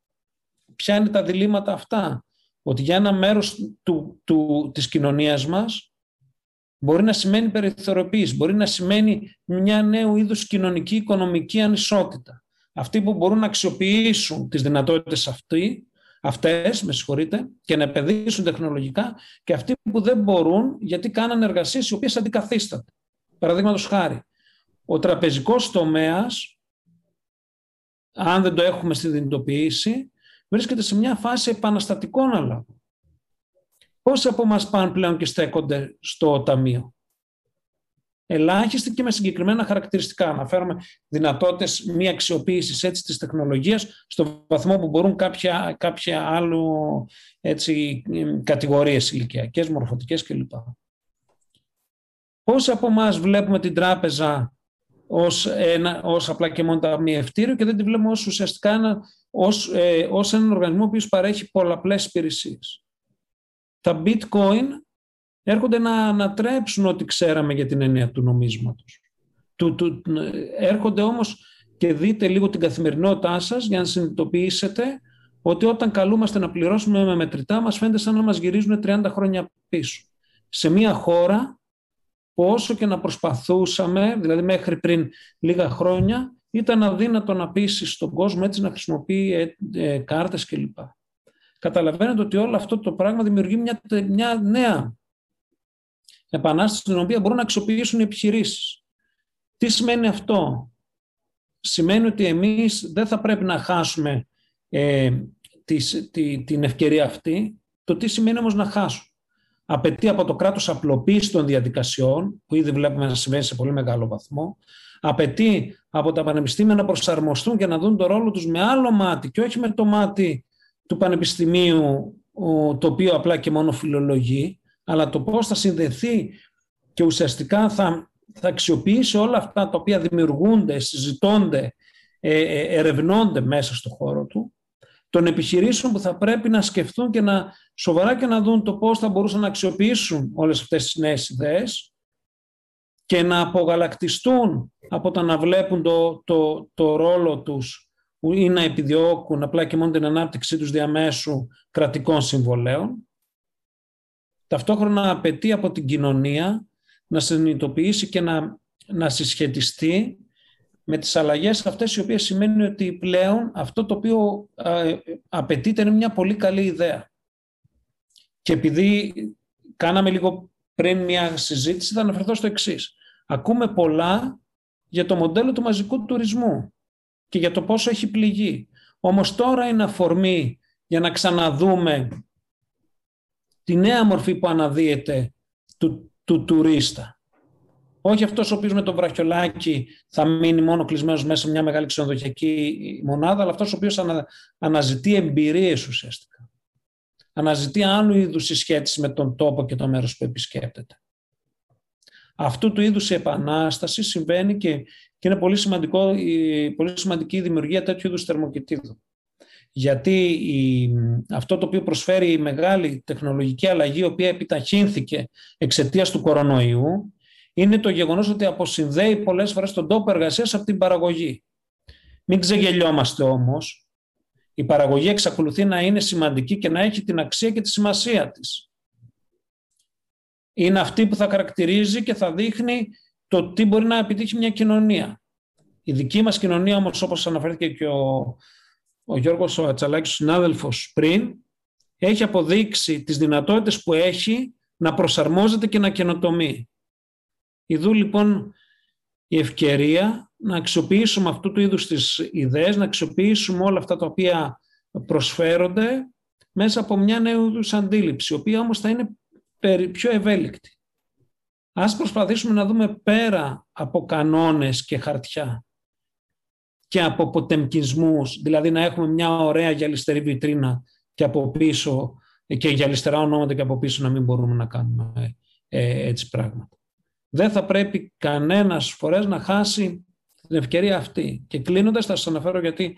Ποια είναι τα διλήμματα αυτά; Ότι για ένα μέρος του, του, της κοινωνίας μας μπορεί να σημαίνει περιθωριοποίηση, μπορεί να σημαίνει μια νέου είδους κοινωνική οικονομική ανισότητα. Αυτοί που μπορούν να αξιοποιήσουν τις δυνατότητες αυτοί, αυτές, με συγχωρείτε, και να επενδύσουν τεχνολογικά και αυτοί που δεν μπορούν γιατί κάνανε εργασίες οι οποίες αντικαθίσταται. Παραδείγματος χάρη, ο τραπεζικός τομέας, αν δεν το έχουμε συνειδητοποιήσει, βρίσκεται σε μια φάση επαναστατικών αλλαγών. Πόσοι από εμάς πάνε πλέον και στέκονται στο ταμείο; Ελάχιστοι και με συγκεκριμένα χαρακτηριστικά. Αναφέρομαι δυνατότητες μη αξιοποίησης έτσι της τεχνολογίας στο βαθμό που μπορούν κάποια, κάποια άλλου έτσι, κατηγορίες ηλικιακές, μορφωτικές κλπ. Πόσοι από εμάς βλέπουμε την τράπεζα ως, ένα, ως απλά και μόνο ταμιευτήριο και δεν τη βλέπουμε ως ουσιαστικά ένα, ως, ε, ως έναν οργανισμό που παρέχει πολλαπλές υπηρεσίες. Τα bitcoin έρχονται να ανατρέψουν ό,τι ξέραμε για την έννοια του νομίσματος. Του, του, έρχονται όμως και δείτε λίγο την καθημερινότητά σας για να συνειδητοποιήσετε ότι όταν καλούμαστε να πληρώσουμε με μετρητά μας φαίνεται σαν να μας γυρίζουν 30 χρόνια πίσω. Σε μια χώρα όσο και να προσπαθούσαμε, δηλαδή μέχρι πριν λίγα χρόνια, ήταν αδύνατο να πείσει στον κόσμο έτσι να χρησιμοποιεί ε, ε, κάρτες κλπ. Καταλαβαίνετε ότι όλο αυτό το πράγμα δημιουργεί μια, μια νέα επανάσταση την οποία μπορούν να αξιοποιήσουν οι επιχειρήσεις. Τι σημαίνει αυτό; Σημαίνει ότι εμείς δεν θα πρέπει να χάσουμε ε, την ευκαιρία αυτή. Το τι σημαίνει όμως να χάσουμε; Απαιτεί από το κράτος απλοποίηση των διαδικασιών, που ήδη βλέπουμε να συμβαίνει σε πολύ μεγάλο βαθμό, απαιτεί από τα πανεπιστήμια να προσαρμοστούν και να δουν το ρόλο τους με άλλο μάτι και όχι με το μάτι του πανεπιστημίου το οποίο απλά και μόνο φιλολογεί, αλλά το πώς θα συνδεθεί και ουσιαστικά θα, θα αξιοποιήσει όλα αυτά τα οποία δημιουργούνται, συζητώνται, ε, ε, ερευνώνται μέσα στο χώρο του των επιχειρήσεων που θα πρέπει να σκεφτούν και να σοβαρά και να δουν το πώς θα μπορούσαν να αξιοποιήσουν όλες αυτές τις νέες ιδέες και να απογαλακτιστούν από το να βλέπουν το, το, το ρόλο τους ή να επιδιώκουν απλά και μόνο την ανάπτυξή τους διαμέσου κρατικών συμβολέων. Ταυτόχρονα απαιτεί από την κοινωνία να συνειδητοποιήσει και να, να συσχετιστεί με τις αλλαγές αυτές οι οποίες σημαίνει ότι πλέον αυτό το οποίο απαιτείται είναι μια πολύ καλή ιδέα. Και επειδή κάναμε λίγο πριν μια συζήτηση θα αναφερθώ στο εξής. Ακούμε πολλά για το μοντέλο του μαζικού τουρισμού και για το πόσο έχει πληγεί. Όμως τώρα είναι αφορμή για να ξαναδούμε τη νέα μορφή που αναδύεται του, του τουρίστα. Όχι αυτός ο οποίος με το βραχιολάκι θα μείνει μόνο κλεισμένος μέσα σε μια μεγάλη ξενοδοχειακή μονάδα, αλλά αυτός ο οποίος ανα, αναζητεί εμπειρίες ουσιαστικά. Αναζητεί άλλου είδους συσχέτιση με τον τόπο και το μέρος που επισκέπτεται. Αυτού του είδους η επανάσταση συμβαίνει και, και είναι πολύ, σημαντικό, πολύ σημαντική η δημιουργία τέτοιου είδους θερμοκοιτίδου. Γιατί η, αυτό το οποίο προσφέρει η μεγάλη τεχνολογική αλλαγή, η οποία επιταχύνθηκε εξαιτίας του κορονοϊού, είναι το γεγονός ότι αποσυνδέει πολλές φορές τον τόπο εργασίας από την παραγωγή. Μην ξεγελιόμαστε όμως. Η παραγωγή εξακολουθεί να είναι σημαντική και να έχει την αξία και τη σημασία της. Είναι αυτή που θα χαρακτηρίζει και θα δείχνει το τι μπορεί να επιτύχει μια κοινωνία. Η δική μας κοινωνία όμως όπως αναφέρθηκε και ο, ο Γιώργος ο Ατσαλάκης, ο συνάδελφος πριν, έχει αποδείξει τις δυνατότητες που έχει να προσαρμόζεται και να καινοτομεί. Ιδού λοιπόν η ευκαιρία να αξιοποιήσουμε αυτού του είδους τις ιδέες, να αξιοποιήσουμε όλα αυτά τα οποία προσφέρονται μέσα από μια νέου είδους αντίληψη, η οποία όμως θα είναι πιο ευέλικτη. Ας προσπαθήσουμε να δούμε πέρα από κανόνες και χαρτιά και από ποτεμκισμούς, δηλαδή να έχουμε μια ωραία γυαλιστερή βιτρίνα και από πίσω και γυαλιστερά ονόματα και από πίσω να μην μπορούμε να κάνουμε ε, έτσι πράγματα δεν θα πρέπει κανένας φορές να χάσει την ευκαιρία αυτή. Και κλείνοντας θα σας αναφέρω γιατί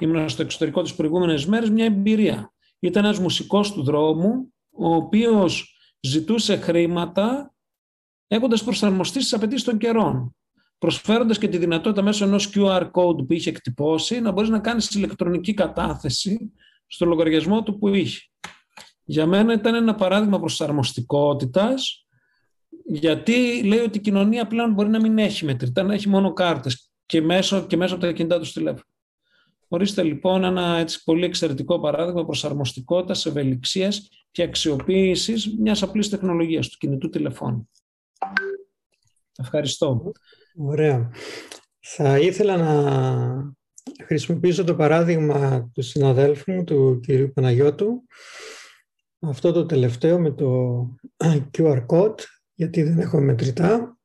ήμουν στο εξωτερικό τις προηγούμενες μέρες μια εμπειρία. Ήταν ένας μουσικός του δρόμου, ο οποίος ζητούσε χρήματα έχοντας προσαρμοστεί στις απαιτήσεις των καιρών. Προσφέροντας και τη δυνατότητα μέσω ενός QR code που είχε εκτυπώσει να μπορείς να κάνεις ηλεκτρονική κατάθεση στο λογαριασμό του που είχε. Για μένα ήταν ένα παράδειγμα προσαρμοστικότητας γιατί λέει ότι η κοινωνία πλέον μπορεί να μην έχει μετρητά, να έχει μόνο κάρτες και μέσω, και μέσω από τα κινητά τους τηλέφωνα. Ορίστε λοιπόν ένα έτσι πολύ εξαιρετικό παράδειγμα προσαρμοστικότητας, ευελιξίας και αξιοποίησης μιας απλής τεχνολογίας, του κινητού τηλεφώνου. Ευχαριστώ. Ωραία. Θα ήθελα να χρησιμοποιήσω το παράδειγμα του συναδέλφου μου, του κυρίου Παναγιώτου, αυτό το τελευταίο με το QR code, γιατί δεν έχουμε μετρητά,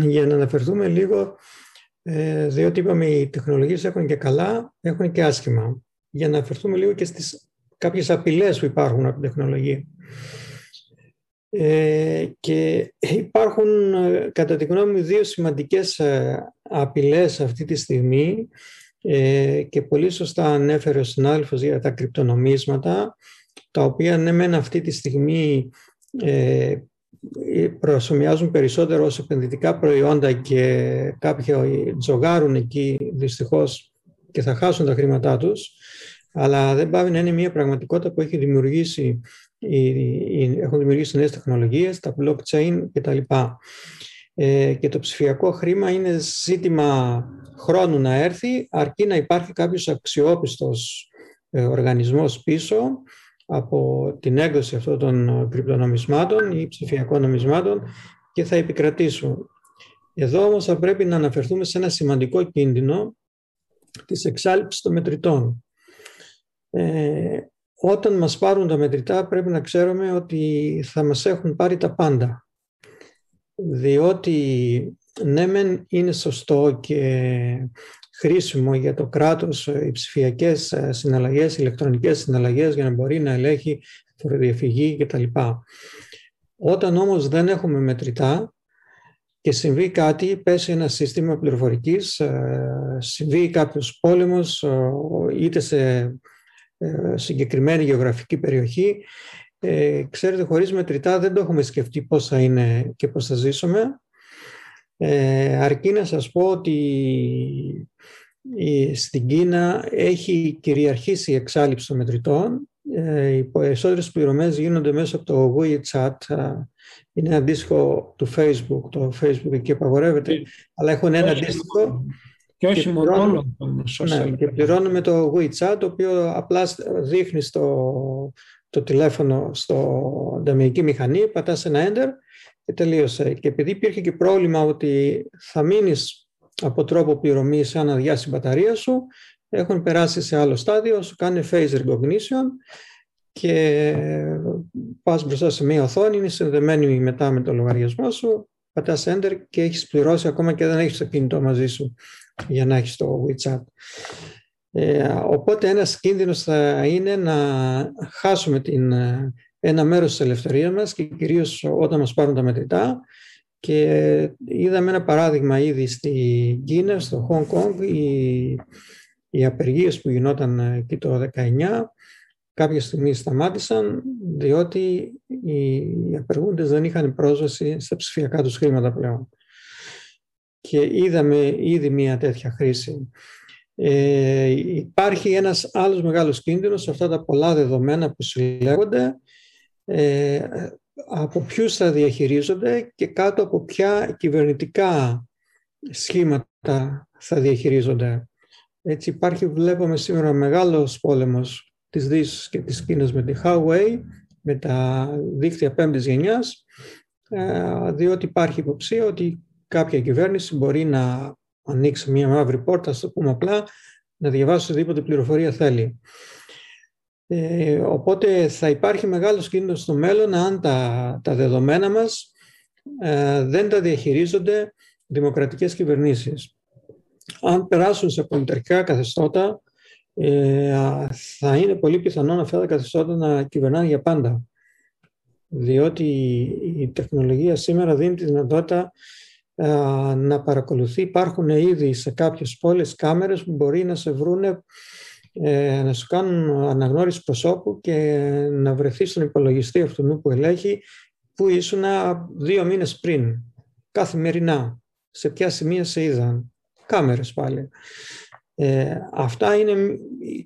για να αναφερθούμε λίγο, ε, διότι είπαμε οι τεχνολογίες έχουν και καλά, έχουν και άσχημα. Για να αναφερθούμε λίγο και στις κάποιες απειλές που υπάρχουν από την τεχνολογία. Ε, και υπάρχουν, ε, κατά τη γνώμη μου, δύο σημαντικές απειλές αυτή τη στιγμή και πολύ σωστά ανέφερε ο συνάδελφος για τα κρυπτονομίσματα, τα οποία ναι μεν αυτή τη στιγμή προσωμιάζουν περισσότερο ως επενδυτικά προϊόντα και κάποιοι τζογάρουν εκεί δυστυχώς και θα χάσουν τα χρήματά τους, αλλά δεν πάει να είναι μια πραγματικότητα που έχει δημιουργήσει, έχουν δημιουργήσει νέες τεχνολογίες, τα blockchain κτλ. Ε, και το ψηφιακό χρήμα είναι ζήτημα χρόνου να έρθει, αρκεί να υπάρχει κάποιος αξιόπιστος ε, οργανισμός πίσω από την έκδοση αυτών των κρυπτονομισμάτων ή ψηφιακών νομισμάτων και θα επικρατήσουν. Εδώ όμως θα πρέπει να αναφερθούμε σε ένα σημαντικό κίνδυνο της εξάλληψης των μετρητών. Ε, όταν μας πάρουν τα μετρητά πρέπει να ξέρουμε ότι θα μας έχουν πάρει τα πάντα. Διότι ναι μεν είναι σωστό και χρήσιμο για το κράτος ε, οι ψηφιακές ε, συναλλαγές, ηλεκτρονικές συναλλαγές για να μπορεί να ελέγχει φοροδιαφυγή κτλ. Όταν όμως δεν έχουμε μετρητά και συμβεί κάτι, πέσει ένα σύστημα πληροφορικής, ε, συμβεί κάποιος πόλεμος είτε σε συγκεκριμένη γεωγραφική περιοχή, ξέρετε χωρίς μετρητά δεν το έχουμε σκεφτεί πώς θα είναι και πώς θα ζήσουμε ε, αρκεί να σας πω ότι στην Κίνα έχει κυριαρχήσει η εξάλληψη των μετρητών. Ε, οι περισσότερες πληρωμές γίνονται μέσα από το WeChat. Είναι αντίστοιχο του Facebook. Το Facebook εκεί απαγορεύεται, αλλά έχουν ένα αντίστοιχο. Και όχι μόνο ναι, και πληρώνουμε το WeChat, το οποίο απλά δείχνει στο, το τηλέφωνο στο ανταμιακή μηχανή, πατάς ένα Enter και τελείωσε. Και επειδή υπήρχε και πρόβλημα ότι θα μείνεις από τρόπο πληρωμή αν αδειάσει η μπαταρία σου, έχουν περάσει σε άλλο στάδιο, σου κάνει face recognition και πας μπροστά σε μια οθόνη, είναι συνδεμένη μετά με το λογαριασμό σου, πατάς enter και έχεις πληρώσει ακόμα και δεν έχεις το κινητό μαζί σου για να έχεις το WeChat. Ε, οπότε ένας κίνδυνος θα είναι να χάσουμε την, ένα μέρος της ελευθερίας μας και κυρίως όταν μας πάρουν τα μετρητά και είδαμε ένα παράδειγμα ήδη στη Κίνα, στο Hong Kong, οι, οι απεργίες που γινόταν εκεί το 19 κάποια στιγμή σταμάτησαν διότι οι απεργούντες δεν είχαν πρόσβαση στα ψηφιακά τους χρήματα πλέον. Και είδαμε ήδη μια τέτοια χρήση. Ε, υπάρχει ένας άλλος μεγάλος κίνδυνος σε αυτά τα πολλά δεδομένα που συλλέγονται ε, από ποιους θα διαχειρίζονται και κάτω από ποια κυβερνητικά σχήματα θα διαχειρίζονται. Έτσι υπάρχει, βλέπουμε σήμερα μεγάλος πόλεμος της Δύσης και της Κίνας με τη Huawei, με τα δίκτυα πέμπτης γενιάς, ε, διότι υπάρχει υποψία ότι κάποια κυβέρνηση μπορεί να ανοίξει μια μαύρη πόρτα, στο πούμε απλά, να διαβάσει οτιδήποτε πληροφορία θέλει. Ε, οπότε θα υπάρχει μεγάλος κίνδυνος στο μέλλον αν τα, τα δεδομένα μας ε, δεν τα διαχειρίζονται δημοκρατικές κυβερνήσεις. Αν περάσουν σε πολιτικά καθεστώτα, ε, θα είναι πολύ πιθανό αυτά τα καθεστώτα να κυβερνάνε για πάντα. Διότι η τεχνολογία σήμερα δίνει τη δυνατότητα να παρακολουθεί. Υπάρχουν ήδη σε κάποιες πόλεις κάμερες που μπορεί να σε βρούνε ε, να σου κάνουν αναγνώριση προσώπου και να βρεθείς στον υπολογιστή αυτού που ελέγχει που ήσουν δύο μήνες πριν, καθημερινά, σε ποια σημεία σε είδαν. Κάμερες πάλι. Ε, αυτά είναι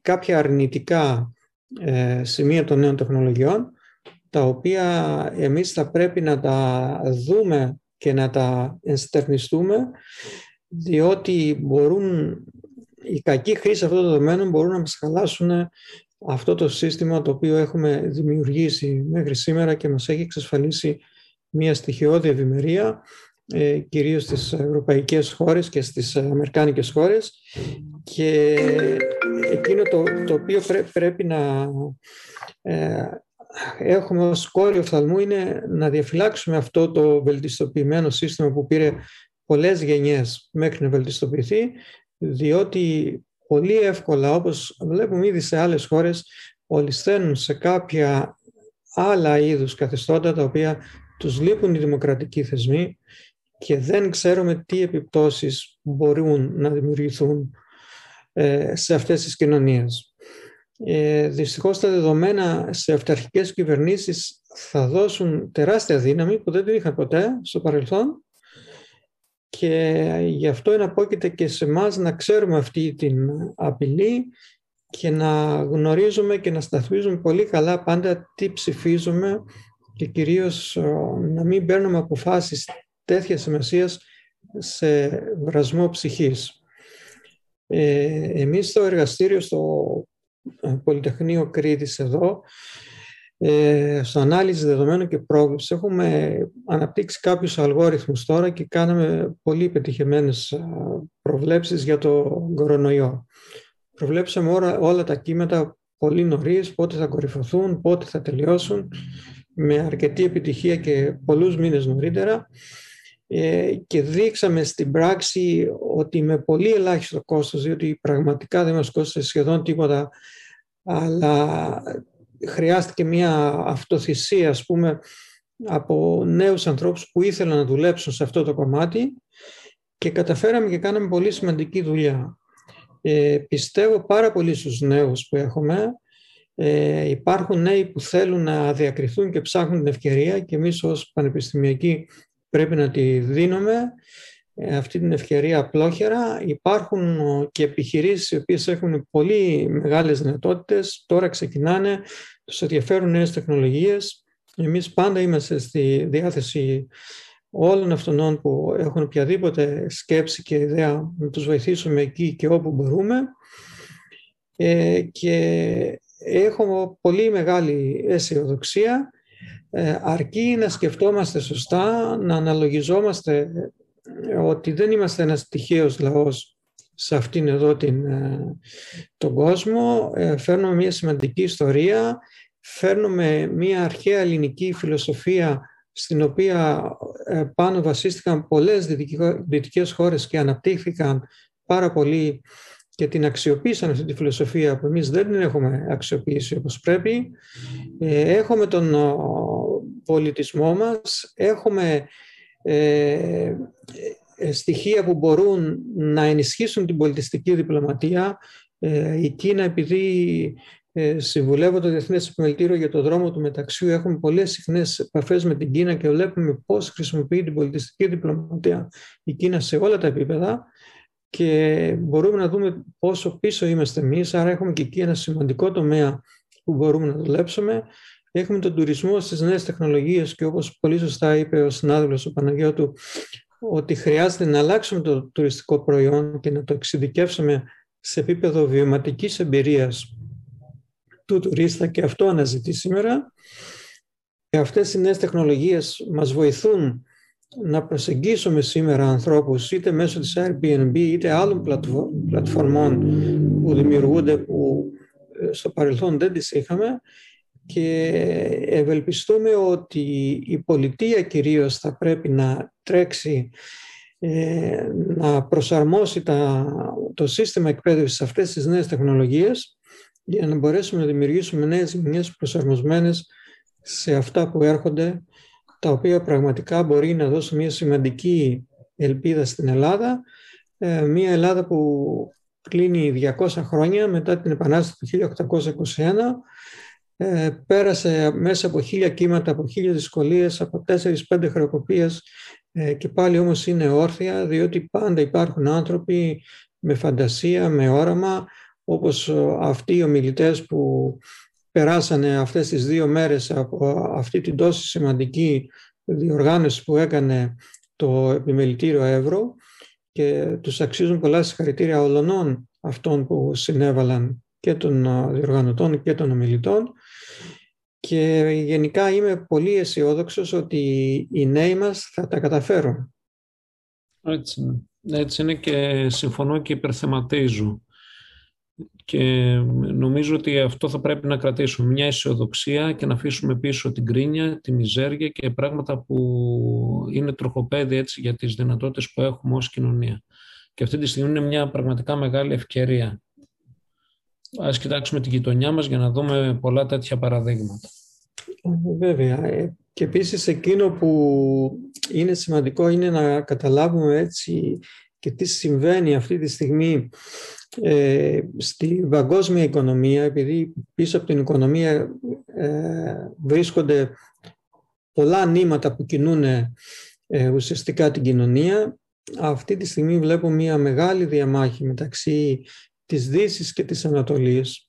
κάποια αρνητικά ε, σημεία των νέων τεχνολογιών τα οποία εμείς θα πρέπει να τα δούμε και να τα ενστερνιστούμε διότι μπορούν η κακή χρήση αυτών των δεδομένων μπορούν να μας χαλάσουν αυτό το σύστημα το οποίο έχουμε δημιουργήσει μέχρι σήμερα και μας έχει εξασφαλίσει μια στοιχειώδη ευημερία ε, κυρίως στις ευρωπαϊκές χώρες και στις αμερικάνικες χώρες. Και εκείνο το, το οποίο πρέπει να ε, έχουμε ως κόριο οφθαλμού είναι να διαφυλάξουμε αυτό το βελτιστοποιημένο σύστημα που πήρε πολλές γενιές μέχρι να βελτιστοποιηθεί διότι πολύ εύκολα όπως βλέπουμε ήδη σε άλλες χώρες ολισθαίνουν σε κάποια άλλα είδους καθεστώτα τα οποία τους λείπουν οι δημοκρατικοί θεσμοί και δεν ξέρουμε τι επιπτώσεις μπορούν να δημιουργηθούν ε, σε αυτές τις κοινωνίες. Ε, δυστυχώς τα δεδομένα σε αυταρχικές κυβερνήσεις θα δώσουν τεράστια δύναμη που δεν την είχαν ποτέ στο παρελθόν και γι' αυτό εναπόκειται και σε εμάς να ξέρουμε αυτή την απειλή και να γνωρίζουμε και να σταθμίζουμε πολύ καλά πάντα τι ψηφίζουμε και κυρίως ε, να μην παίρνουμε αποφάσεις τέτοιας σημασίας σε βρασμό ψυχής. Ε, εμείς στο εργαστήριο στο ε, Πολυτεχνείο Κρήτης εδώ, ε, στο ανάλυση δεδομένων και πρόβληψη, έχουμε αναπτύξει κάποιους αλγόριθμους τώρα και κάναμε πολύ πετυχημένες ε, προβλέψεις για το κορονοϊό. Προβλέψαμε όλα, όλα τα κύματα πολύ νωρίς, πότε θα κορυφωθούν, πότε θα τελειώσουν, με αρκετή επιτυχία και πολλούς μήνες νωρίτερα ε, και δείξαμε στην πράξη ότι με πολύ ελάχιστο κόστος, διότι πραγματικά δεν μας κόστησε σχεδόν τίποτα, αλλά χρειάστηκε μια αυτοθυσία, ας πούμε, από νέους ανθρώπους που ήθελαν να δουλέψουν σε αυτό το κομμάτι και καταφέραμε και κάναμε πολύ σημαντική δουλειά. Ε, πιστεύω πάρα πολύ στους νέους που έχουμε. Ε, υπάρχουν νέοι που θέλουν να διακριθούν και ψάχνουν την ευκαιρία και εμείς ως πανεπιστημιακοί πρέπει να τη δίνουμε ε, αυτή την ευκαιρία απλόχερα. Υπάρχουν και επιχειρήσεις οι οποίες έχουν πολύ μεγάλες δυνατότητες, τώρα ξεκινάνε, τους ενδιαφέρουν νέες τεχνολογίες. Εμείς πάντα είμαστε στη διάθεση όλων αυτών που έχουν οποιαδήποτε σκέψη και ιδέα να τους βοηθήσουμε εκεί και όπου μπορούμε. Ε, και έχω πολύ μεγάλη αισιοδοξία ε, αρκεί να σκεφτόμαστε σωστά, να αναλογιζόμαστε ότι δεν είμαστε ένας τυχαίος λαός σε αυτήν εδώ την, τον κόσμο. Φέρνουμε μια σημαντική ιστορία, φέρνουμε μια αρχαία ελληνική φιλοσοφία στην οποία πάνω βασίστηκαν πολλές δυτικές χώρες και αναπτύχθηκαν πάρα πολύ και την αξιοποίησαν αυτή τη φιλοσοφία που εμείς δεν την έχουμε αξιοποιήσει όπως πρέπει. Ε, έχουμε τον πολιτισμό μας, έχουμε ε, ε, στοιχεία που μπορούν να ενισχύσουν την πολιτιστική διπλωματία. η Κίνα επειδή συμβουλεύω το Διεθνές Επιμελητήριο για το δρόμο του μεταξύ έχουμε πολλές συχνές επαφές με την Κίνα και βλέπουμε πώς χρησιμοποιεί την πολιτιστική διπλωματία η Κίνα σε όλα τα επίπεδα και μπορούμε να δούμε πόσο πίσω είμαστε εμείς, άρα έχουμε και εκεί ένα σημαντικό τομέα που μπορούμε να δουλέψουμε. Έχουμε τον τουρισμό στις νέες τεχνολογίες και όπως πολύ σωστά είπε ο συνάδελφος ο Παναγιώτου, ότι χρειάζεται να αλλάξουμε το τουριστικό προϊόν και να το εξειδικεύσουμε σε επίπεδο βιωματικής εμπειρίας του τουρίστα και αυτό αναζητεί σήμερα. Και αυτές οι νέες τεχνολογίες μας βοηθούν να προσεγγίσουμε σήμερα ανθρώπους είτε μέσω της Airbnb είτε άλλων πλατφορμών που δημιουργούνται που ε, στο παρελθόν δεν τις είχαμε και ευελπιστούμε ότι η πολιτεία κυρίως θα πρέπει να τρέξει ε, να προσαρμόσει τα, το σύστημα εκπαίδευσης σε αυτές τις νέες τεχνολογίες για να μπορέσουμε να δημιουργήσουμε νέες γενιές προσαρμοσμένες σε αυτά που έρχονται τα οποία πραγματικά μπορεί να δώσουν μια σημαντική ελπίδα στην Ελλάδα. Ε, μια Ελλάδα που κλείνει 200 χρόνια μετά την Επανάσταση του 1821 ε, πέρασε μέσα από χίλια κύματα, από χίλιες δυσκολίες, από τέσσερις-πέντε χρεοκοπίες ε, και πάλι όμως είναι όρθια διότι πάντα υπάρχουν άνθρωποι με φαντασία, με όραμα όπως αυτοί οι ομιλητές που περάσανε αυτές τις δύο μέρες από αυτή την τόσο σημαντική διοργάνωση που έκανε το Επιμελητήριο Εύρο και τους αξίζουν πολλά συγχαρητήρια όλων αυτών που συνέβαλαν και των διοργανωτών και των ομιλητών και γενικά είμαι πολύ αισιόδοξος ότι οι νέοι μας θα τα καταφέρουν. Έτσι είναι. Έτσι είναι και συμφωνώ και υπερθεματίζω. Και νομίζω ότι αυτό θα πρέπει να κρατήσουμε μια αισιοδοξία και να αφήσουμε πίσω την κρίνια, τη μιζέρια και πράγματα που είναι τροχοπέδι έτσι για τις δυνατότητες που έχουμε ως κοινωνία. Και αυτή τη στιγμή είναι μια πραγματικά μεγάλη ευκαιρία. Ας κοιτάξουμε την γειτονιά μας για να δούμε πολλά τέτοια παραδείγματα. Βέβαια. Ε, και επίσης εκείνο που είναι σημαντικό είναι να καταλάβουμε έτσι και τι συμβαίνει αυτή τη στιγμή ε, στη παγκόσμια οικονομία, επειδή πίσω από την οικονομία ε, βρίσκονται πολλά νήματα που κινούν ε, ουσιαστικά την κοινωνία, αυτή τη στιγμή βλέπω μια μεγάλη διαμάχη μεταξύ της Δύσης και της Ανατολής,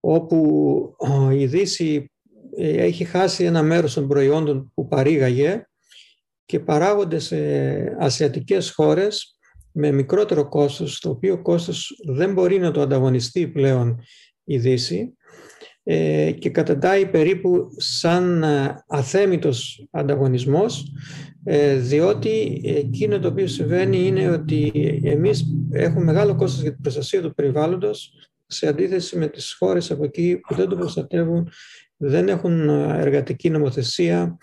όπου η Δύση ε, έχει χάσει ένα μέρος των προϊόντων που παρήγαγε και παράγονται σε ασιατικές χώρες με μικρότερο κόστος, το οποίο κόστος δεν μπορεί να το ανταγωνιστεί πλέον η Δύση. ε, και καταντάει περίπου σαν ε, αθέμητος ανταγωνισμός ε, διότι εκείνο το οποίο συμβαίνει είναι ότι εμείς έχουμε μεγάλο κόστος για την προστασία του περιβάλλοντος σε αντίθεση με τις χώρες από εκεί που δεν το προστατεύουν, δεν έχουν εργατική νομοθεσία,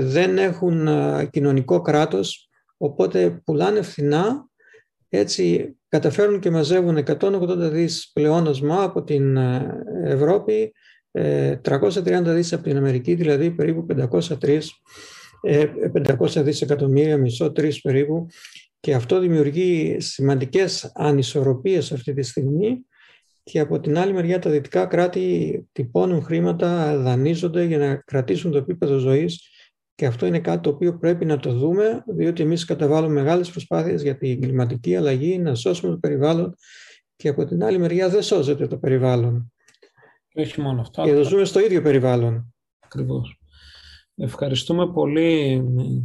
δεν έχουν κοινωνικό κράτος Οπότε πουλάνε φθηνά, έτσι καταφέρουν και μαζεύουν 180 δις πλεόνασμα από την ε, Ευρώπη, 330 ε, δις από την Αμερική, δηλαδή περίπου 503 500 ε, δισεκατομμύρια, μισό, τρεις περίπου. Και αυτό δημιουργεί σημαντικές ανισορροπίες αυτή τη στιγμή και από την άλλη μεριά τα δυτικά κράτη τυπώνουν χρήματα, δανείζονται για να κρατήσουν το επίπεδο ζωής και αυτό είναι κάτι το οποίο πρέπει να το δούμε, διότι εμείς καταβάλουμε μεγάλες προσπάθειες για την κλιματική αλλαγή, να σώσουμε το περιβάλλον και από την άλλη μεριά δεν σώζεται το περιβάλλον. Και όχι μόνο αυτό. Και εδώ ζούμε στο ίδιο περιβάλλον. Ακριβώς. Ευχαριστούμε πολύ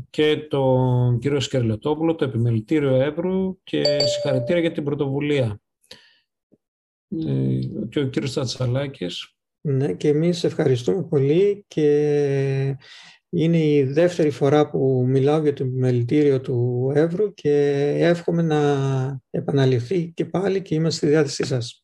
και τον κύριο Σκερλετόπουλο, το Επιμελητήριο Εύρου και συγχαρητήρια για την πρωτοβουλία. Ε, και ο κύριος Τατσαλάκης. Ναι, και εμείς ευχαριστούμε πολύ και Είναι η δεύτερη φορά που μιλάω για το μελητήριο του Εύρου και εύχομαι να επαναληφθεί και πάλι και είμαστε στη διάθεσή σας.